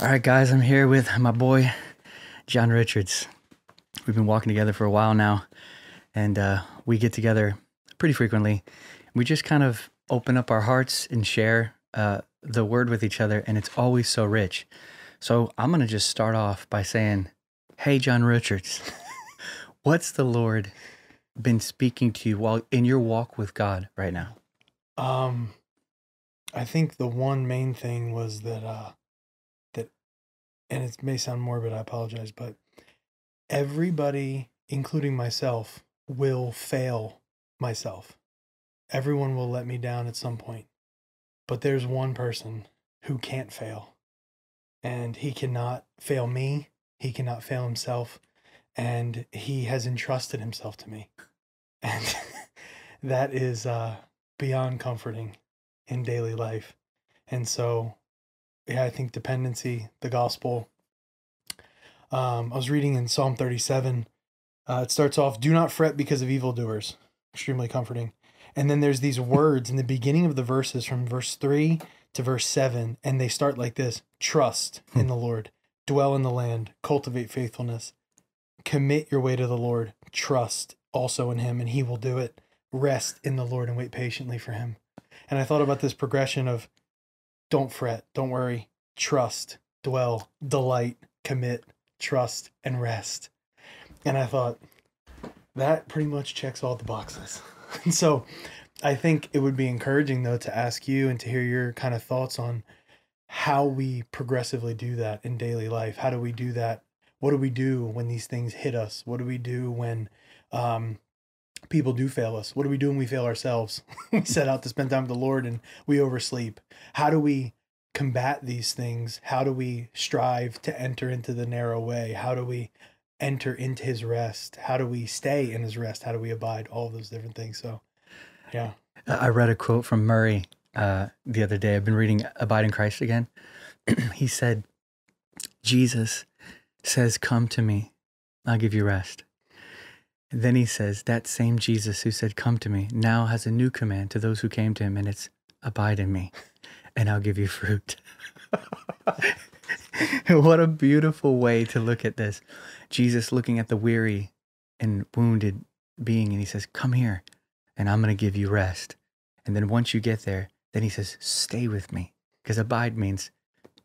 All right, guys, I'm here with my boy, John Richards. We've been walking together for a while now, and uh, we get together pretty frequently. We just kind of open up our hearts and share uh, the word with each other, and it's always so rich. So I'm going to just start off by saying, Hey, John Richards, what's the Lord been speaking to you while in your walk with God right now? Um, I think the one main thing was that uh, and it may sound morbid. I apologize, but everybody, including myself, will fail myself. Everyone will let me down at some point, but there's one person who can't fail, and he cannot fail me. He cannot fail himself, and he has entrusted himself to me, and that is uh, beyond comforting in daily life. And so, yeah, I think dependency, the gospel. Um, I was reading in Psalm 37. Uh, it starts off, Do not fret because of evildoers. Extremely comforting. And then there's these words in the beginning of the verses from verse 3 to verse 7. And they start like this Trust in the Lord, dwell in the land, cultivate faithfulness, commit your way to the Lord, trust also in him, and he will do it. Rest in the Lord and wait patiently for him. And I thought about this progression of don't fret, don't worry, trust, dwell, delight, commit, trust, and rest. And I thought that pretty much checks all the boxes. And so I think it would be encouraging though to ask you and to hear your kind of thoughts on how we progressively do that in daily life. How do we do that? What do we do when these things hit us? What do we do when um, people do fail us? What do we do when we fail ourselves? we set out to spend time with the Lord and we oversleep. How do we combat these things? How do we strive to enter into the narrow way? How do we enter into his rest? How do we stay in his rest? How do we abide? All those different things. So, yeah. I read a quote from Murray uh, the other day. I've been reading Abide in Christ again. he said, Jesus says, Come to me, I'll give you rest. Then he says, That same Jesus who said, Come to me, now has a new command to those who came to him, and it's abide in me, and I'll give you fruit. what a beautiful way to look at this. Jesus looking at the weary and wounded being, and he says, Come here, and I'm going to give you rest. And then once you get there, then he says, Stay with me. Because abide means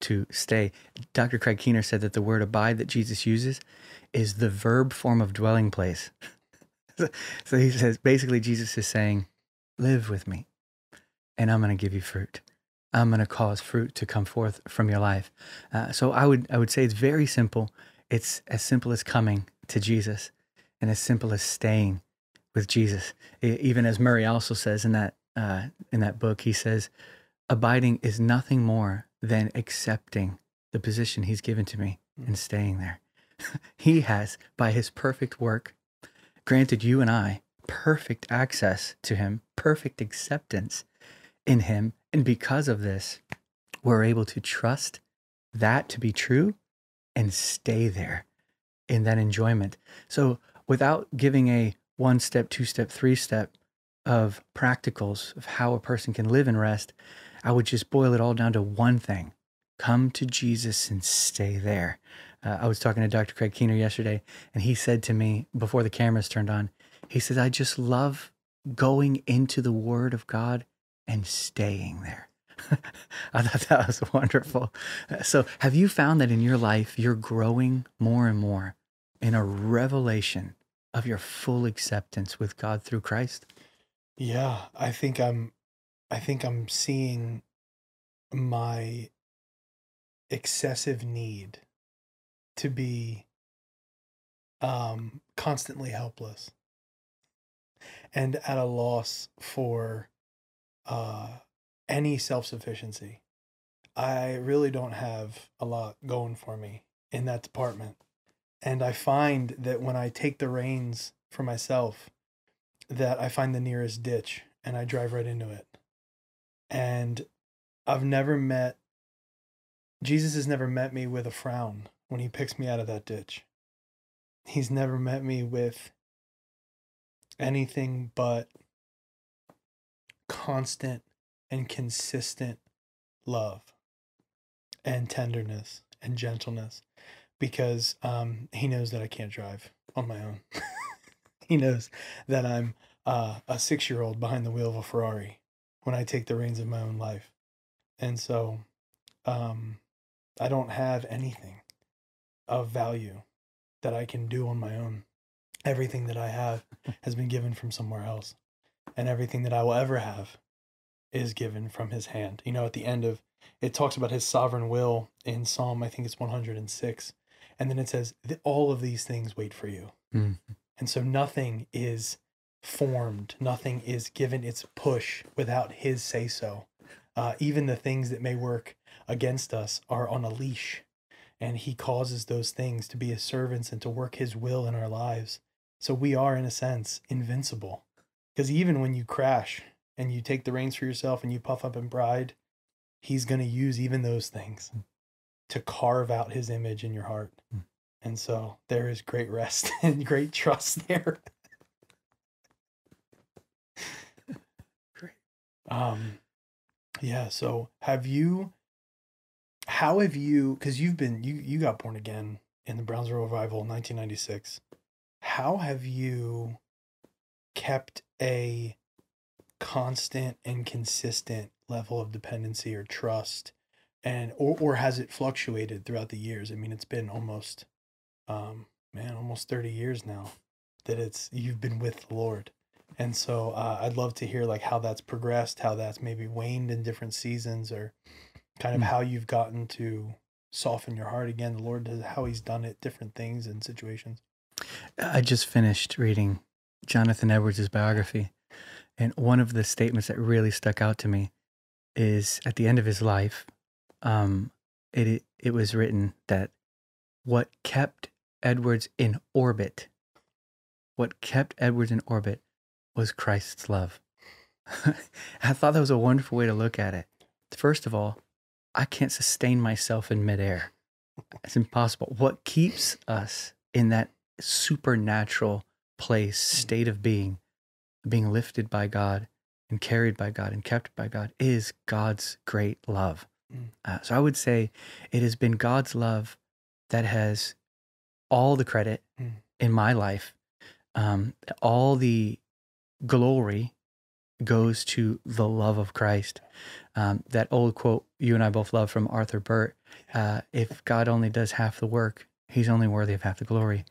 to stay. Dr. Craig Keener said that the word abide that Jesus uses is the verb form of dwelling place. so he says, basically, Jesus is saying, Live with me, and I'm going to give you fruit. I'm going to cause fruit to come forth from your life. Uh, so I would, I would say it's very simple. It's as simple as coming to Jesus and as simple as staying with Jesus. Even as Murray also says in that, uh, in that book, he says, abiding is nothing more than accepting the position he's given to me hmm. and staying there. he has, by his perfect work, granted you and I perfect access to him, perfect acceptance in him. And because of this, we're able to trust that to be true and stay there in that enjoyment. So, without giving a one step, two step, three step of practicals of how a person can live in rest, I would just boil it all down to one thing come to Jesus and stay there. Uh, I was talking to Dr. Craig Keener yesterday, and he said to me before the cameras turned on, he says, I just love going into the Word of God and staying there. I thought that was wonderful. So, have you found that in your life you're growing more and more in a revelation of your full acceptance with God through Christ? Yeah, I think I'm I think I'm seeing my excessive need to be um constantly helpless and at a loss for uh any self-sufficiency. I really don't have a lot going for me in that department. And I find that when I take the reins for myself, that I find the nearest ditch and I drive right into it. And I've never met, Jesus has never met me with a frown when he picks me out of that ditch. He's never met me with anything but constant and consistent love and tenderness and gentleness because um, he knows that I can't drive on my own. he knows that I'm uh, a six year old behind the wheel of a Ferrari when I take the reins of my own life. And so um, I don't have anything of value that I can do on my own. Everything that I have has been given from somewhere else. And everything that I will ever have is given from his hand. You know, at the end of it talks about his sovereign will in Psalm, I think it's 106. And then it says, all of these things wait for you. Mm. And so nothing is formed, nothing is given its push without his say so. Uh, even the things that may work against us are on a leash. And he causes those things to be his servants and to work his will in our lives. So we are, in a sense, invincible. Because even when you crash and you take the reins for yourself and you puff up in pride, he's going to use even those things to carve out his image in your heart. Mm. And so there is great rest and great trust there. Great. Um yeah, so have you how have you cuz you've been you you got born again in the Brownsville revival in 1996. How have you kept a constant and consistent level of dependency or trust and or, or has it fluctuated throughout the years i mean it's been almost um man almost 30 years now that it's you've been with the lord and so uh, i'd love to hear like how that's progressed how that's maybe waned in different seasons or kind of Mm. how you've gotten to soften your heart again the lord does how he's done it different things and situations I just finished reading Jonathan Edwards' biography, and one of the statements that really stuck out to me is at the end of his life, um, it, it it was written that what kept Edwards in orbit, what kept Edwards in orbit, was Christ's love. I thought that was a wonderful way to look at it. First of all, I can't sustain myself in midair. It's impossible. What keeps us in that supernatural place, state of being, being lifted by God and carried by God and kept by God, is God's great love. Mm. Uh, so I would say it has been God's love that has all the credit Mm. in my life. Um, all the glory goes to the love of Christ. Um, that old quote you and I both love from Arthur Burt uh, if God only does half the work, he's only worthy of half the glory.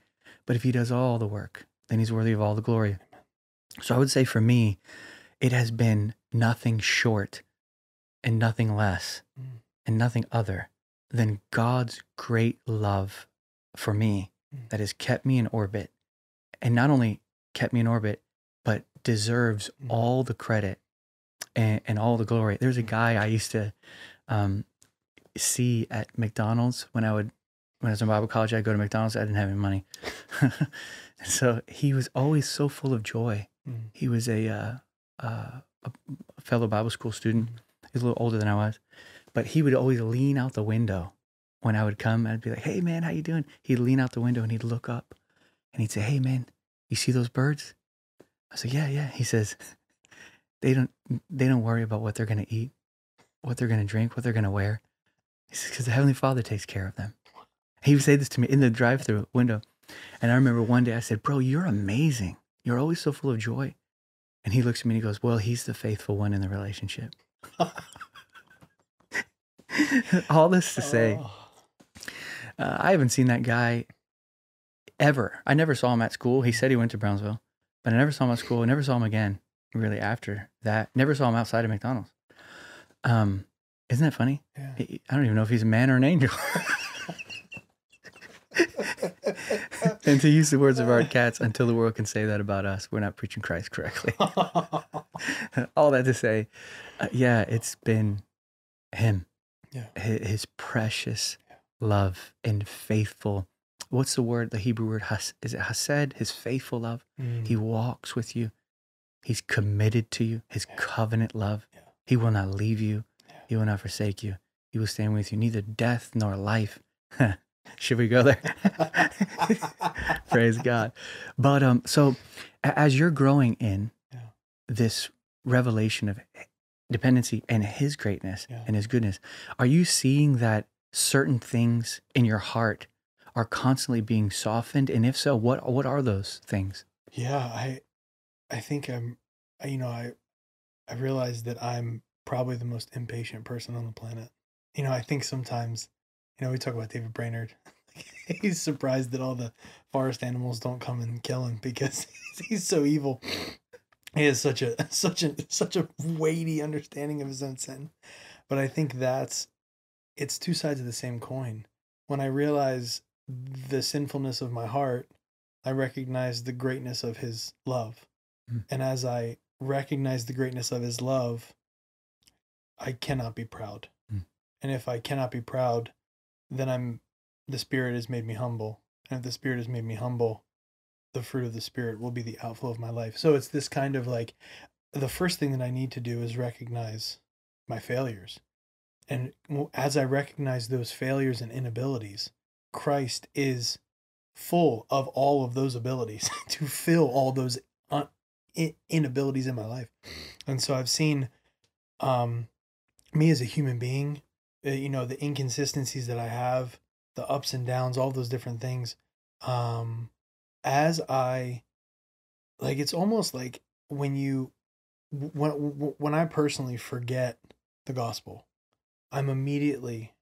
But if he does all the work, then he's worthy of all the glory. So I would say for me, it has been nothing short and nothing less Mm. and nothing other than God's great love for me Mm. that has kept me in orbit and not only kept me in orbit, but deserves Mm. all the credit and, and all the glory. There's a guy I used to um, see at McDonald's when I would, when I was in Bible college, I'd go to McDonald's. I didn't have any money. so he was always so full of joy. Mm. He was a, uh, uh, a fellow Bible school student. He's a little older than I was, but he would always lean out the window when I would come. I'd be like, "Hey man, how you doing?" He'd lean out the window and he'd look up, and he'd say, "Hey man, you see those birds?" I said, "Yeah, yeah." He says, "They don't they don't worry about what they're gonna eat, what they're gonna drink, what they're gonna wear." He says, "Because the Heavenly Father takes care of them." He would say this to me in the drive-through window, and I remember one day I said, "Bro, you're amazing. You're always so full of joy." And he looks at me and he goes, "Well, he's the faithful one in the relationship." All this to say, Oh. uh, I haven't seen that guy ever. I never saw him at school. He said he went to Brownsville, but I never saw him at school. I never saw him again. Really, after that, never saw him outside of McDonald's. Um, isn't that funny? yeah. I don't even know if he's a man or an angel. and to use the words of Art Katz, until the world can say that about us, we're not preaching Christ correctly. All that to say, uh, yeah, it's been him, Yeah. his precious love and faithful. What's the word? The Hebrew word has is it hesed? His faithful love. Mm. He walks with you. He's committed to you. His Yeah. covenant love. Yeah. He will not leave you. Yeah. He will not forsake you. He will stand with you. Neither death nor life. Should we go there? Praise God. But um, so as you're growing in this revelation of dependency and His greatness and His goodness, are you seeing that certain things in your heart are constantly being softened? And if so, what what are those things? Yeah, I I think I'm I- you know, I I realize that I'm probably the most impatient person on the planet. You know, I think sometimes, you know, we talk about David Brainerd. he's surprised that all the forest animals don't come and kill him because he's so evil. He has such a such a such a weighty understanding of his own sin. But I think that's it's two sides of the same coin. When I realize the sinfulness of my heart, I recognize the greatness of his love. Mm. And as I recognize the greatness of his love, I cannot be proud. Mm. And if I cannot be proud, then I'm the spirit has made me humble. And if the spirit has made me humble, the fruit of the spirit will be the outflow of my life. So it's this kind of like the first thing that I need to do is recognize my failures. And as I recognize those failures and inabilities, Christ is full of all of those abilities to fill all those un- inabilities in my life. And so I've seen um, me as a human being, uh, you know, the inconsistencies that I have, the ups and downs, all those different things. Um, as I, like, it's almost like when you, when, when I personally forget the gospel, I'm immediately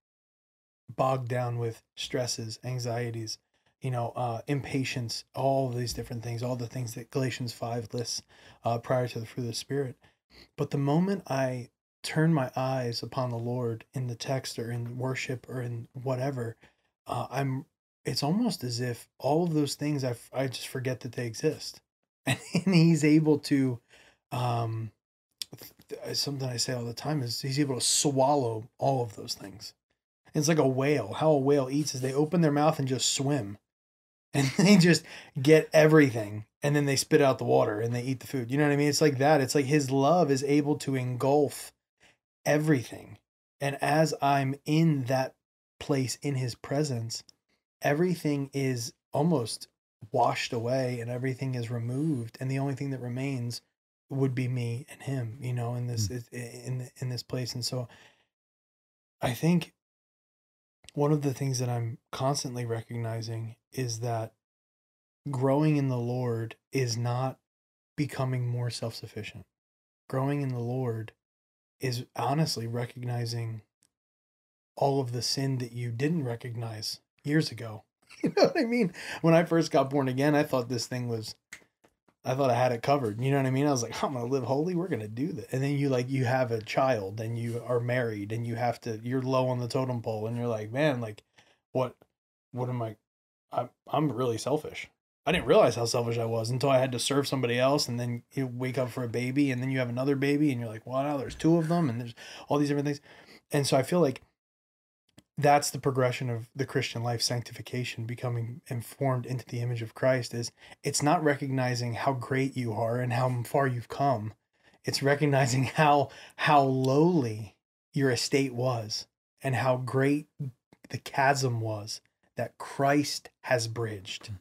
bogged down with stresses, anxieties, you know, uh, impatience, all these different things, all the things that Galatians 5 lists uh, prior to the fruit of the Spirit. But the moment I turn my eyes upon the Lord in the text or in worship or in whatever, uh, I'm. It's almost as if all of those things I I just forget that they exist, and He's able to. Um, th- something I say all the time is He's able to swallow all of those things. It's like a whale. How a whale eats is they open their mouth and just swim. And they just get everything and then they spit out the water and they eat the food. You know what I mean? It's like that. It's like his love is able to engulf everything. And as I'm in that place in his presence, everything is almost washed away and everything is removed and the only thing that remains would be me and him, you know, in this hmm. in in this place. And so I think one of the things that I'm constantly recognizing is that growing in the Lord is not becoming more self sufficient. Growing in the Lord is honestly recognizing all of the sin that you didn't recognize years ago. You know what I mean? When I first got born again, I thought this thing was I thought I had it covered. You know what I mean? I was like, I'm gonna live holy. We're gonna do that. And then you like you have a child and you are married and you have to you're low on the totem pole and you're like, man, like what what am I I'm I'm really selfish. I didn't realize how selfish I was until I had to serve somebody else and then you wake up for a baby and then you have another baby and you're like, well now there's two of them and there's all these different things. And so I feel like that's the progression of the Christian life sanctification, becoming informed into the image of Christ is it's not recognizing how great you are and how far you've come. It's recognizing how how lowly your estate was and how great the chasm was that Christ has bridged.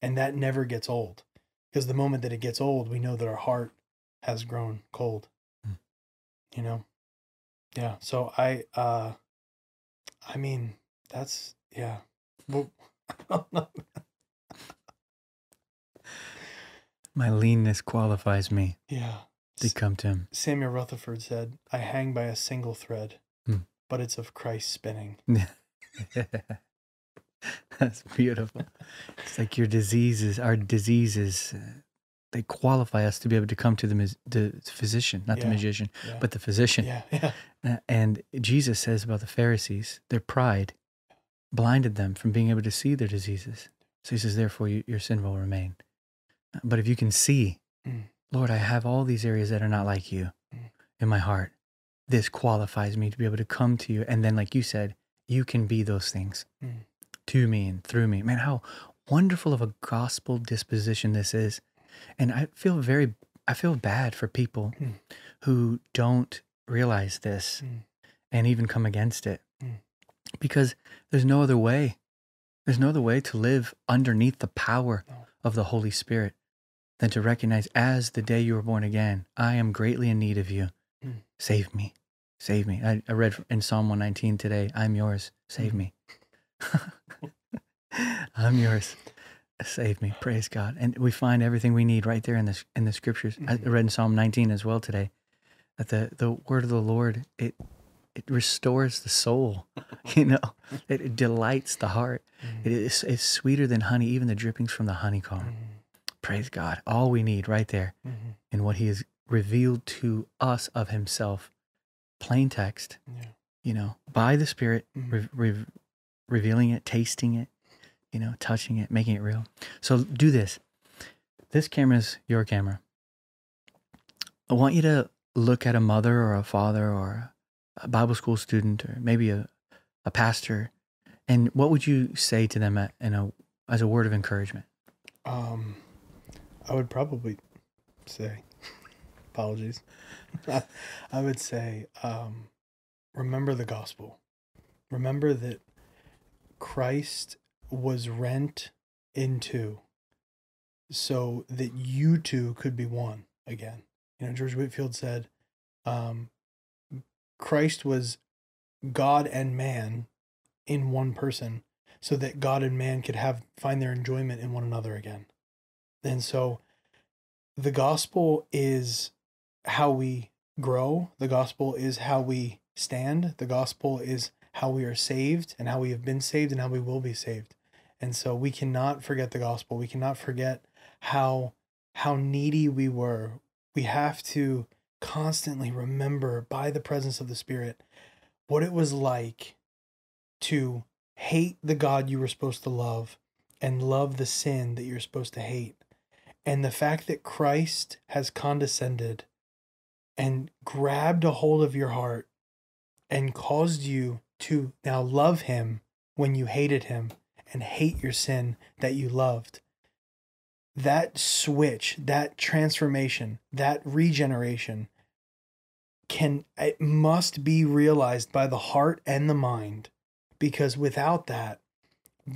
And that never gets old. Because the moment that it gets old, we know that our heart has grown cold. Mm. You know? Yeah. So I uh I mean, that's yeah. Well, I don't know. My leanness qualifies me Yeah. to come to him. Samuel Rutherford said, I hang by a single thread, Hmm. but it's of Christ spinning. That's beautiful. It's like your diseases, our diseases, uh, they qualify us to be able to come to the, the physician, not the magician, Yeah. but the physician. yeah, yeah. And Jesus says about the Pharisees, their pride blinded them from being able to see their diseases. So he says, therefore, you, your sin will remain. But if you can see, Mm. Lord, I have all these areas that are not like you Mm. in my heart. This qualifies me to be able to come to you. And then, like you said, you can be those things Mm. to me and through me. Man, how wonderful of a gospel disposition this is. And I feel very, I feel bad for people Mm. who don't realize this Mm. and even come against it Mm. because there's no other way. There's no other way to live underneath the power No. of the Holy Spirit than to recognize as the day you were born again, I am greatly in need of you. Mm. Save me. Save me. I, I read in Psalm 119 today, I'm yours. Save me. I'm yours. Save me. Praise God. And we find everything we need right there in the, in the scriptures. I Mhm. read in Psalm 19 as well today that the, the word of the Lord, it, it restores the soul, you know, it, it delights the heart. Mhm. It is it's sweeter than honey, even the drippings from the honeycomb. Mhm. Praise God. All we need right there Mhm. in what he has revealed to us of himself. Plain text, Yeah. you know, by the Spirit, Mhm. re- re- revealing it, tasting it, you know, touching it, making it real. So do this. This camera is your camera. I want you to look at a mother or a father or a Bible school student or maybe a, a pastor, and what would you say to them at, in a, as a word of encouragement? Um, I would probably say, apologies. I would say, um, remember the gospel. Remember that Christ was rent in two so that you two could be one again. You know, George Whitefield said, um, Christ was God and man in one person so that God and man could have find their enjoyment in one another again. And so the gospel is how we grow, the gospel is how we stand, the gospel is how we are saved and how we have been saved and how we will be saved. And so we cannot forget the gospel. We cannot forget how how needy we were. We have to constantly remember by the presence of the Spirit what it was like to hate the God you were supposed to love and love the sin that you're supposed to hate. And the fact that Christ has condescended and grabbed a hold of your heart and caused you to now love him when you hated him and hate your sin that you loved. That switch, that transformation, that regeneration can it must be realized by the heart and the mind because without that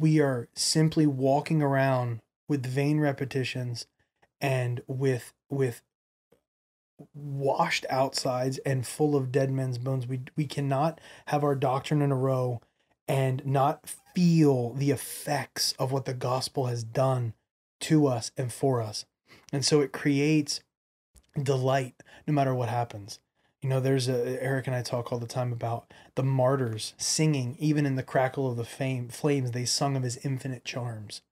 we are simply walking around with vain repetitions and with with washed outsides and full of dead men's bones we we cannot have our doctrine in a row and not feel the effects of what the gospel has done to us and for us. And so it creates delight no matter what happens. You know there's a eric and i talk all the time about the martyrs singing even in the crackle of the fame, flames they sung of his infinite charms.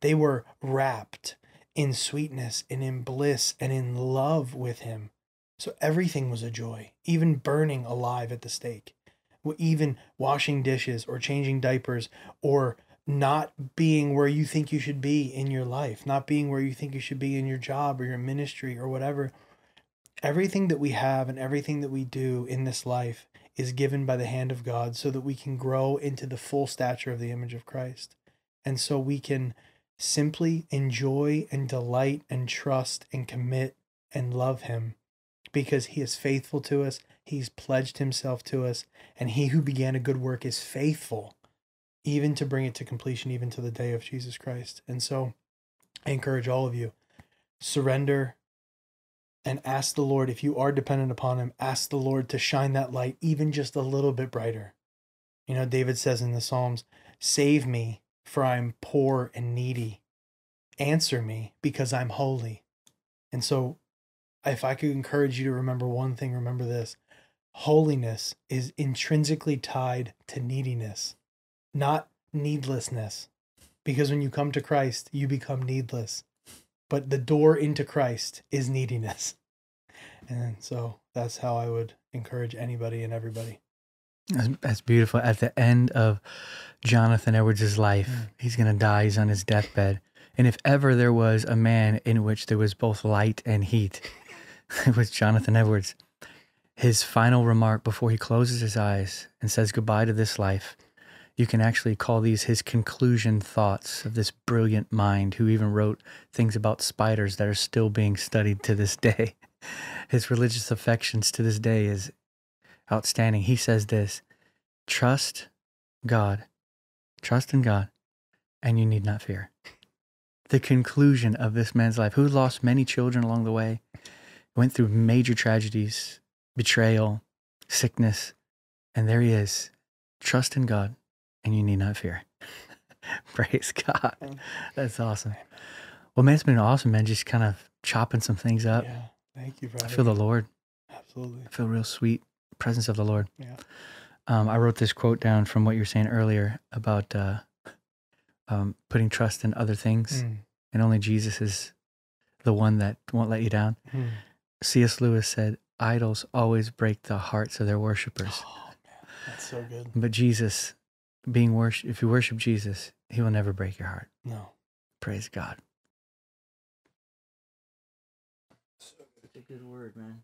They were wrapped in sweetness and in bliss and in love with him. So everything was a joy even burning alive at the stake even washing dishes or changing diapers or not being where you think you should be in your life not being where you think you should be in your job or your ministry or whatever everything that we have and everything that we do in this life is given by the hand of God so that we can grow into the full stature of the image of Christ. And so we can simply enjoy and delight and trust and commit and love Him because He is faithful to us. He's pledged Himself to us. And He who began a good work is faithful even to bring it to completion, even to the day of Jesus Christ. And so I encourage all of you surrender and ask the Lord, if you are dependent upon Him, ask the Lord to shine that light even just a little bit brighter. You know, David says in the Psalms, Save me, for I'm poor and needy. Answer me, because I'm holy. And so, if I could encourage you to remember one thing, remember this holiness is intrinsically tied to neediness, not needlessness. Because when you come to Christ, you become needless but the door into Christ is neediness. And so that's how I would encourage anybody and everybody. That's, that's beautiful. At the end of Jonathan Edwards' life, Mm. he's going to die. He's on his deathbed. And if ever there was a man in which there was both light and heat, it was Jonathan Edwards. His final remark before he closes his eyes and says goodbye to this life, you can actually call these his conclusion thoughts of this brilliant mind who even wrote things about spiders that are still being studied to this day. His religious affections to this day is outstanding. He says this trust God, trust in God, and you need not fear. The conclusion of this man's life, who lost many children along the way, went through major tragedies, betrayal, sickness. And there he is. Trust in God and you need not fear. Praise God. That's awesome. Well, man, it's been awesome, man. Just kind of chopping some things up. Yeah. Thank you, brother. I feel the Lord. Absolutely. I feel real sweet presence of the Lord. Yeah. Um, I wrote this quote down from what you were saying earlier about uh, um, putting trust in other things, Mm, and only Jesus is the one that won't let you down. mm. C.S. Lewis said, "Idols always break the hearts of their worshipers, Oh, man. That's so good. but Jesus, being worship, if you worship Jesus, He will never break your heart." No. Praise God. So. It's a good word, man.